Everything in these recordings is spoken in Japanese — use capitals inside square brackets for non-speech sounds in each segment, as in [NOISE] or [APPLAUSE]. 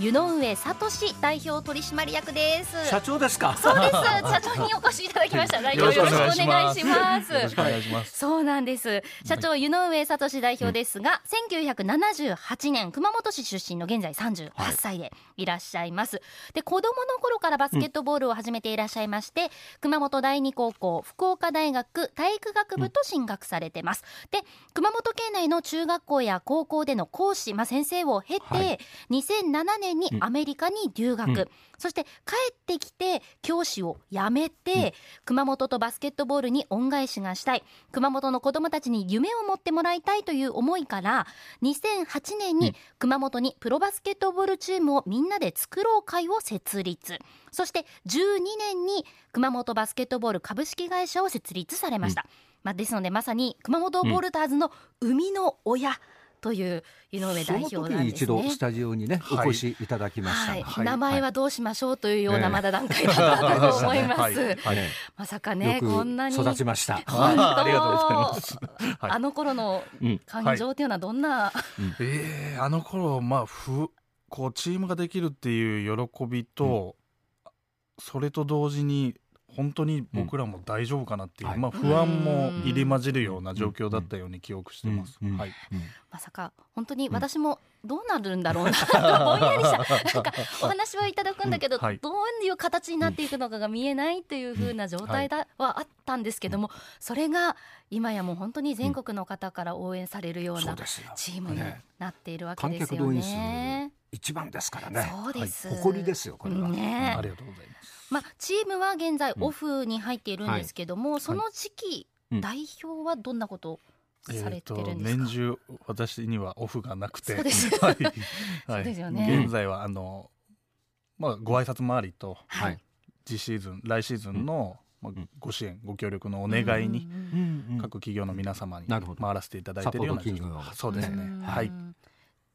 湯上聡代表取締役です。社長ですか？そうです。[LAUGHS] 社長にお越しいただきました。代表よろしくお願いします。よろしくお願いします。そうなんです。社長湯上聡代表ですが、1978年熊本市出身の現在38歳でい。らっしゃいます、で子供の頃からバスケットボールを始めていらっしゃいまして、熊本第二高校福岡大学体育学部と進学されてます、で熊本県内の中学校や高校での講師、まあ、先生を経て、はい。2007年にアメリカに留学、うん。そして帰ってきて教師を辞めて、熊本とバスケットボールに恩返しがしたい。熊本の子どもたちに夢を持ってもらいたいという思いから2008年に熊本にプロバスケットボールチームをみんなで作ろう会を設立。そして12年に熊本バスケットボール株式会社を設立されました、まあ、ですのでまさに熊本ボルターズの生みの親という井上代表なんですね。に一度ス。タジオにね、はい。お越しいただきました。はい。が、はい。名前はどうしましょうというようええなまだ段階だったと思います。はい。はい。ねまさかねこんなに。育ちました。本当。ありがとうございます。はい。あの頃のうん感情っていうのはどんな、えーあの頃まあふこうチームができるっていう喜びと、それと同時に本当に僕らも大丈夫かなっていう、はいまあ不安も入り混じるような状況だったように記憶してます。うん。うん。はい。まさか本当に私もどうなるんだろうな。[LAUGHS] とぼんやりしたなんかお話はいただくんだけど、うんはい。どういう形になっていくのかが見えないっていう風な状態だ、はあったんですけどもそれが今やもう本当に全国の方から応援されるような。チームにね。なっているわけ観ですよ客動員数ね。一番ですからね。そうです、誇りですよこれは。ね。ありがとうございます。まあ、チームは現在うん。オフに入っているんですけども、その時期、うん。代表はどんなことをされてるんですか、年中私にはオフがなくて。そうです。[LAUGHS] はい、[LAUGHS] そうですよね。現在はあのまあご挨拶回りとはい。次シーズン来シーズンの、まあうん、ご支援ご協力のお願いに、うんうんうん各企業の皆様に回らせていただいているようなサポート企業そうですね、うん。はい。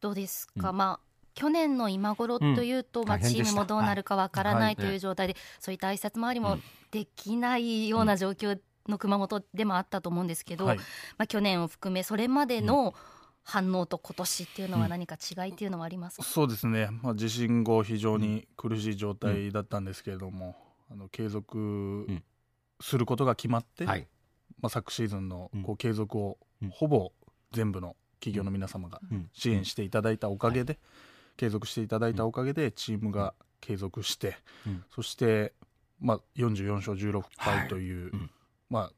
どうですか、うん。まあ去年の今頃というと、まあ、うん大変でした。チームもどうなるかわからないはい。という状態で、そういった挨拶回りもうん。できないような状況の熊本でもあったと思うんですけど、はい。まあ、去年を含めそれまでの反応と今年っていうのは何か違いっていうのはありますか、そうですね、まあ、地震後非常に苦しい状態だったんですけれども、あの継続ん。することが決まって、はい。まあ、昨シーズンのうん。こう継続をうん。ほぼ全部の企業の皆様がうん。支援していただいたおかげで、継続していただいたおかげでチームが継続して、うん。そして、まあ、44勝16敗とい。う、はいうん。まあ、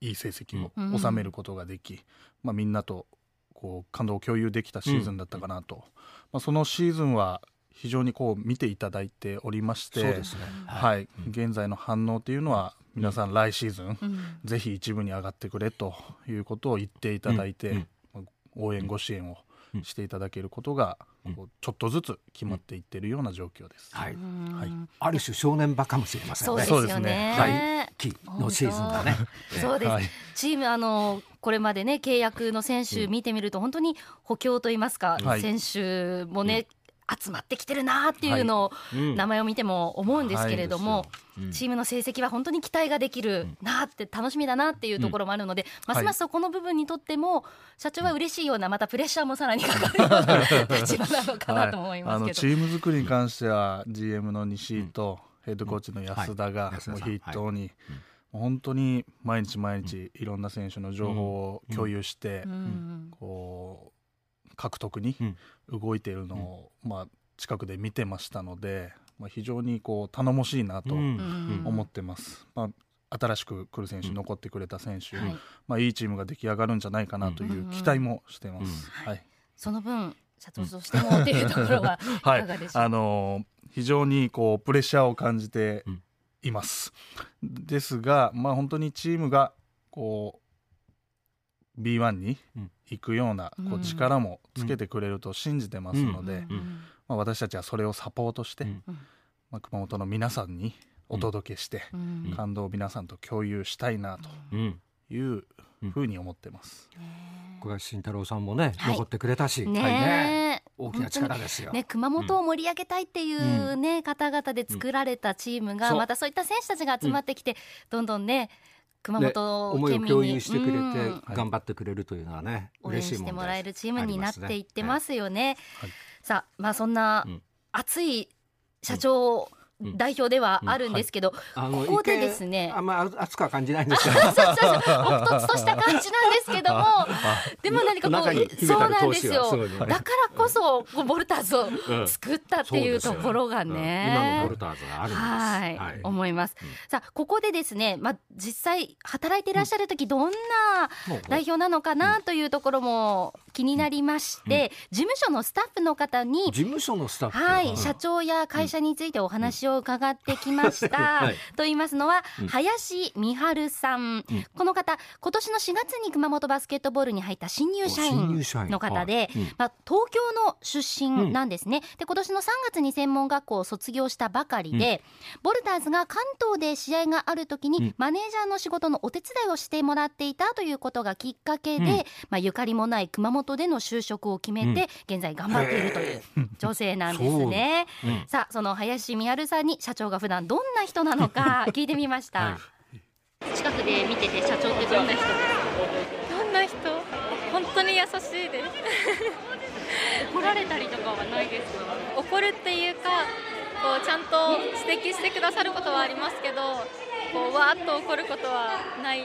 いい成績をうん。収めることができ、まあ、みんなとこう感動を共有できたシーズンだったかなと、まあ、そのシーズンは非常にこう見ていただいておりましてそうですね。はい。うん。現在の反応というのは皆さん来シーズン、うん。ぜひ一部に上がってくれということを言っていただいて、うん。応援ご支援をうんしていただけることが、うん。こうちょっとずつ決まっていっているような状況です。はい。うん。はい。ある種正念場かもしれませんね。そうですよね。はい。期のシーズンだね。そうです、はい。チームあのこれまでね契約の選手見てみると本当に補強といいますか、はい。選手もね、集まってきてるなっていうのを、うん。名前を見ても思うんですけれども、うん。チームの成績は本当に期待ができるなって楽しみだなっていうところもあるので、ますますそこの部分にとっても社長は嬉しいようなまたプレッシャーもさらにかかるような立場なのかなと思いあますけど。のチーム作りに関しては GM の西井とヘッドコーチの安田が筆頭に、本当に毎日毎日いろんな選手の情報を共有して、獲得に動いているのを、まあ、近くで見てましたので、まあ、非常にこう頼もしいなとうん。思ってます。まあ新しく来る選手、残ってくれた選手、はい。まあ、いいチームが出来上がるんじゃないかなという期待もしてます。うん。はい。その分社長としてもっていうところはいはいかがでしょうあのー非常にこうプレッシャーを感じてうんいます。ですが、まあ、本当にチームがこう B1 にうん。行くようなこうん。う力もつけてくれると信じてますので、うん。まあ、私たちはそれをサポートして、うん。まあ、熊本の皆さんにお届けして、うん。感動を皆さんと共有したいなとうん。いうふうに思ってます。小林慎太郎さんもね、はい。残ってくれたし、ねはい。え大きな力ですよ。ね、熊本を盛り上げたいっていうね、方々で作られたチームが、またそういった選手たちが集まってきて、どんどんね熊ね本思いを県民に、共有してくれてうん。頑張ってくれるというのはね、応援嬉しいしてもらえるチームになっていってますよね。はい。さあ、まあそんなうん。熱い社長代表ではあるんですけど、あのここでですね。あんまり熱くは感じないんですけどそうそうそう、朴突とした感じなんですけども、でも何かこう、そうなんですよ。ね。だからこそ、こうボルターズをうん。作ったっていうところがうん今のね。ボル。ターズがあるんです。はい、思います。うん。さあ、ここでですね、まあ、実際働いていらっしゃる時、どんな代表なのかなというところも気になりまして、事務所のスタッフの方に事務所のスタッフ。はい、社長や会社についてお話を伺ってきました。[LAUGHS] はい。と言いますのは、うん。林美春さん,、うん。この方、今年の4月に熊本バスケットボールに入った新入社新員。の方で、はい。うん。まあ、東京の出身なんですね、で今年の3月に専門学校を卒業したばかりで、ボルターズが関東で試合がある時に、うん。マネージャーの仕事のお手伝いをしてもらっていたということがきっかけで、うん。まあ、ゆかりもない熊本での就職を決めて、現在頑張っているという女性なんですね。う。ん。さあその林美春さんに社長が普段どんな人なのか [LAUGHS] 聞いてみました、はい。近くで見てて社長ってどんな人ですか？どんな人？本当に優しいです。[LAUGHS] 怒られたりとかはないですか？怒るっていうかこうちゃんと指摘してくださることはありますけどこうわーっと怒ることはない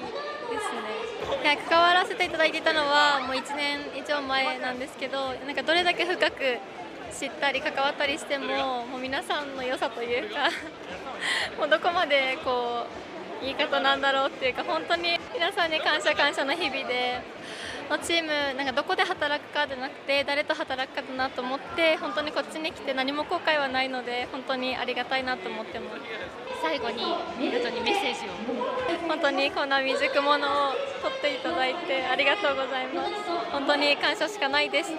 ですね。いや関わらせていただいていたのはもう1年以上前なんですけどなんかどれだけ深く知ったり関わったりしてももう皆さんの良さというか [LAUGHS] もうどこまでこう言い方なんだろうっていうか本当に皆さんに感謝感謝の日々でのチームなんかどこで働くかじゃなくて誰と働くかだなと思って本当にこっちに来て何も後悔はないので本当にありがたいなと思ってます。最後に見事にメッセージを。本当にこんな未熟者を取っていただいてありがとうございます。本当に感謝しかないです。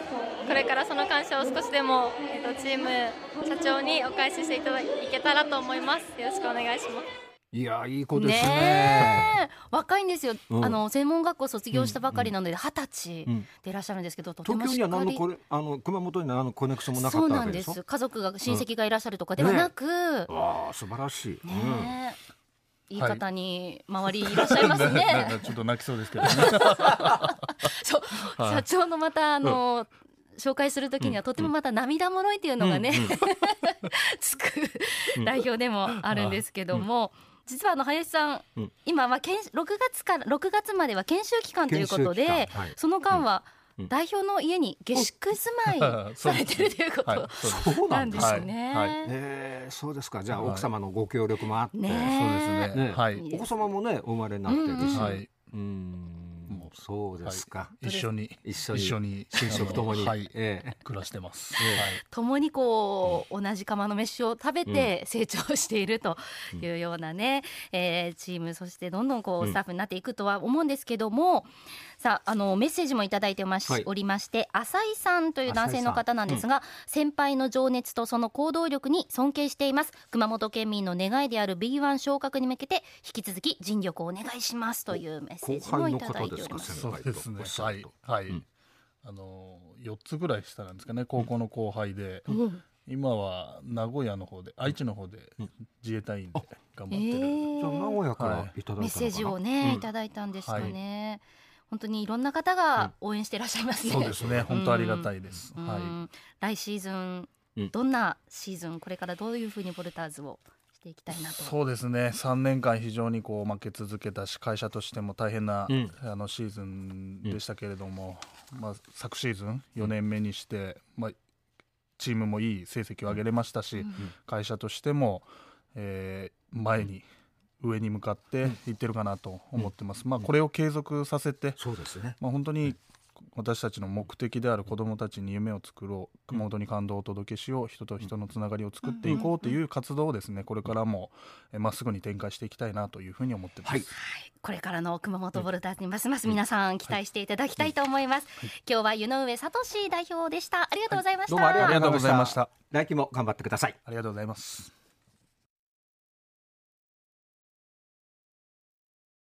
これからその感謝を少しでも、えっと、チーム社長にお返ししていただいけたらと思います。よろしくお願いしますいやいい子ですね。ねえ若いんですよ、うん。あの専門学校卒業したばかりなので二十歳うんでいらっしゃるんですけど、とても東京には何のこれあの熊本には何のコネクションもなかそうったわけでしょ？なんです。家族が親戚がいらっしゃるとかではなく、わあ素晴らしい。ねえいい方に周りいらっしゃいますね。なんかちょっと泣きそうですけどね。[LAUGHS] そう、はい。社長のまたあの、紹介するときにはとてもまた涙もろいっていうのがね、つく代表でもあるんですけども、実はあの林さん、うん。今は研6月から6月までは研修期間ということで、はい。その間はうん。代表の家に下宿住まい [LAUGHS] されてるというこはい。と、そうななんんです。ね。はい。えー、そうですか。じゃあはい。奥様のご協力もあって、ねそうですね。ねはい。お子様もねお生まれになってるし、うんそうですか。一緒に。一緒に。一緒に。寝食ともに、はい。ええ。暮らしてます。えはい。共にこう、同じ釜の飯を食べて成長しているというようなね、えーチームそしてどんどんこううん。スタッフになっていくとは思うんですけども、さああのメッセージもいただいてまし、はい。おりまして浅井さんという男性の方なんですが、先輩の情熱とその行動力に尊敬しています。熊本県民の願いである B1 昇格に向けて引き続き尽力をお願いしますというメッセージもいただいております。そうですね。はい。はいうん。あの四つぐらい下なんですかね。高校の後輩で、うん今は名古屋の方で、愛知の方でうん自衛隊員で頑え張ってる。ーじゃあ名古屋からいただいたのかな、メッセージをね、うんいただいたんですよね、本当にいろんな方が応援していらっしゃいますね。そうですね。本当ありがたいです。うんはい。来シーズン、うんどんなシーズンこれからどういうふうにボルターズをしていきたいなと。そうですね。3年間非常にこう負け続けたし会社としても大変な、うん。あのシーズンでしたけれども、まあ、昨シーズン4年目にして、まあ、チームもいい成績を上げれましたし、うん。会社としても、えー前に上に向かっていってるかなと思ってます、まあ、これを継続させて、そうですね。まあ、本当に私たちの目的である子どもたちに夢を作ろう熊本に感動をお届けしよう人と人のつながりを作っていこうという活動をですねこれからもえまっすぐに展開していきたいなというふうに思ってます。はいこれからの熊本ボルターズにますます皆さん期待していただきたいと思います。今日は湯上聡代表でした。ありがとうございました。どうもありがとうございました。ありがとうございました来期も頑張ってください。ありがとうございます。